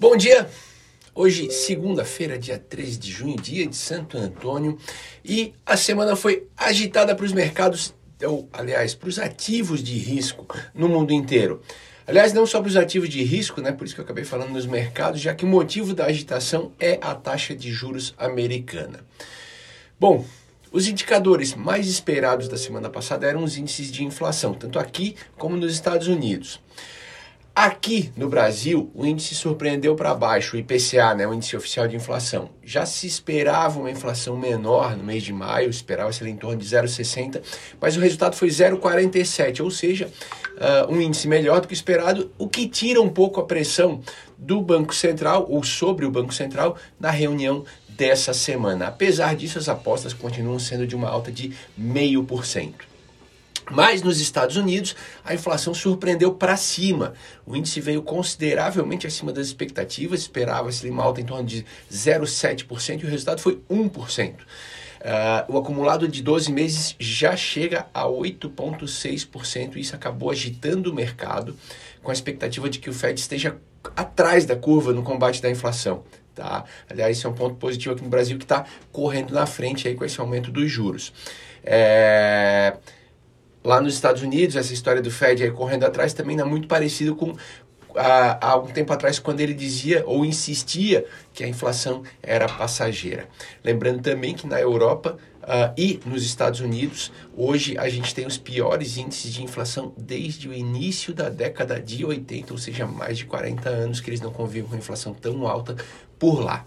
Bom dia! Hoje, segunda-feira, dia 13 de junho, dia de Santo Antônio, e a semana foi agitada para os mercados, ou, aliás, para os ativos de risco no mundo inteiro. Aliás, não só para os ativos de risco, né? Por isso que eu acabei falando nos mercados, já que o motivo da agitação é a taxa de juros americana. Bom, os indicadores mais esperados da semana passada eram os índices de inflação, tanto aqui como nos Estados Unidos. Aqui no Brasil, o índice surpreendeu para baixo, o IPCA, né, o índice oficial de inflação. Já se esperava uma inflação menor no mês de maio, esperava ser em torno de 0,60, mas o resultado foi 0,47, ou seja, uh, um índice melhor do que esperado, o que tira um pouco a pressão do Banco Central, ou sobre o Banco Central, na reunião dessa semana. Apesar disso, as apostas continuam sendo de uma alta de 0,5%. Mas nos Estados Unidos, a inflação surpreendeu para cima. O índice veio consideravelmente acima das expectativas, esperava-se uma alta em torno de 0,7% e o resultado foi 1%. Uh, ah, o acumulado de 12 meses já chega a 8,6%. Isso acabou agitando o mercado com a expectativa de que o Fed esteja atrás da curva no combate da inflação. Tá? Aliás, isso é um ponto positivo aqui no Brasil que está correndo na frente aí com esse aumento dos juros. É... Lá nos Estados Unidos, essa história do Fed aí correndo atrás também é muito parecido com há, há algum tempo atrás, quando ele dizia ou insistia que a inflação era passageira. Lembrando também que na Europa uh, e nos Estados Unidos, hoje a gente tem os piores índices de inflação desde o início da década de 80, ou seja, mais de 40 anos que eles não convivem com inflação tão alta por lá.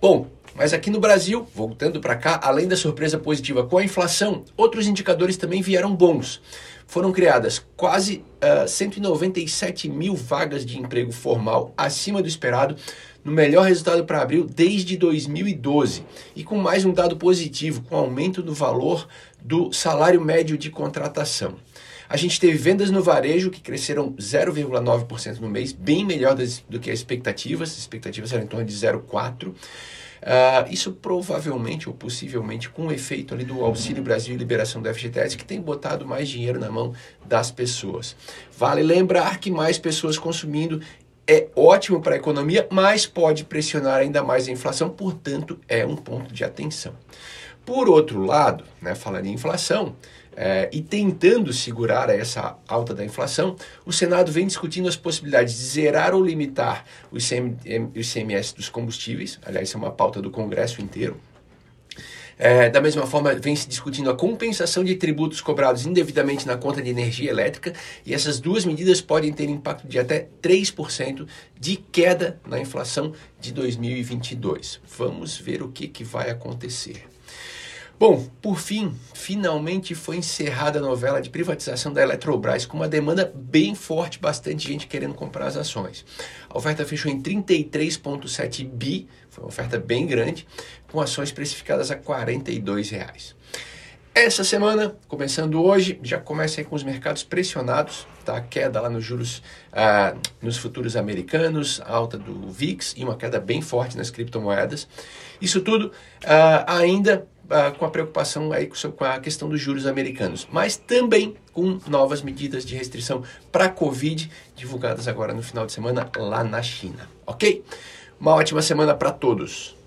Bom, mas aqui no Brasil, voltando para cá, além da surpresa positiva com a inflação, outros indicadores também vieram bons. Foram criadas quase uh, ah, 197 mil vagas de emprego formal acima do esperado, no melhor resultado para abril desde 2012. E com mais um dado positivo, com aumento do valor do salário médio de contratação. A gente teve vendas no varejo que cresceram 0,9% no mês, bem melhor das, do que as expectativas. As expectativas eram em torno de 0,4%. Uh, isso provavelmente ou possivelmente com o efeito ali do Auxílio Brasil e liberação do FGTS que tem botado mais dinheiro na mão das pessoas. Vale lembrar que mais pessoas consumindo é ótimo para a economia, mas pode pressionar ainda mais a inflação, portanto, é um ponto de atenção. Por outro lado, né, falando em inflação, é, e tentando segurar essa alta da inflação, o Senado vem discutindo as possibilidades de zerar ou limitar o ICMS dos combustíveis, aliás, isso é uma pauta do Congresso inteiro. É, da mesma forma, vem se discutindo a compensação de tributos cobrados indevidamente na conta de energia elétrica, e essas duas medidas podem ter impacto de até 3% de queda na inflação de 2022. Vamos ver o que, que vai acontecer. Bom, por fim, finalmente foi encerrada a novela de privatização da Eletrobras com uma demanda bem forte, bastante gente querendo comprar as ações. A oferta fechou em 33,7 bi, foi uma oferta bem grande, com ações precificadas a 42 reais. Essa semana, começando hoje, já começa aí com os mercados pressionados, tá? Queda lá nos juros, ah, nos futuros americanos, alta do VIX e uma queda bem forte nas criptomoedas. Isso tudo ah, ainda uh, com a preocupação aí com a questão dos juros americanos, mas também com novas medidas de restrição para a Covid divulgadas agora no final de semana lá na China, ok? Uma ótima semana para todos.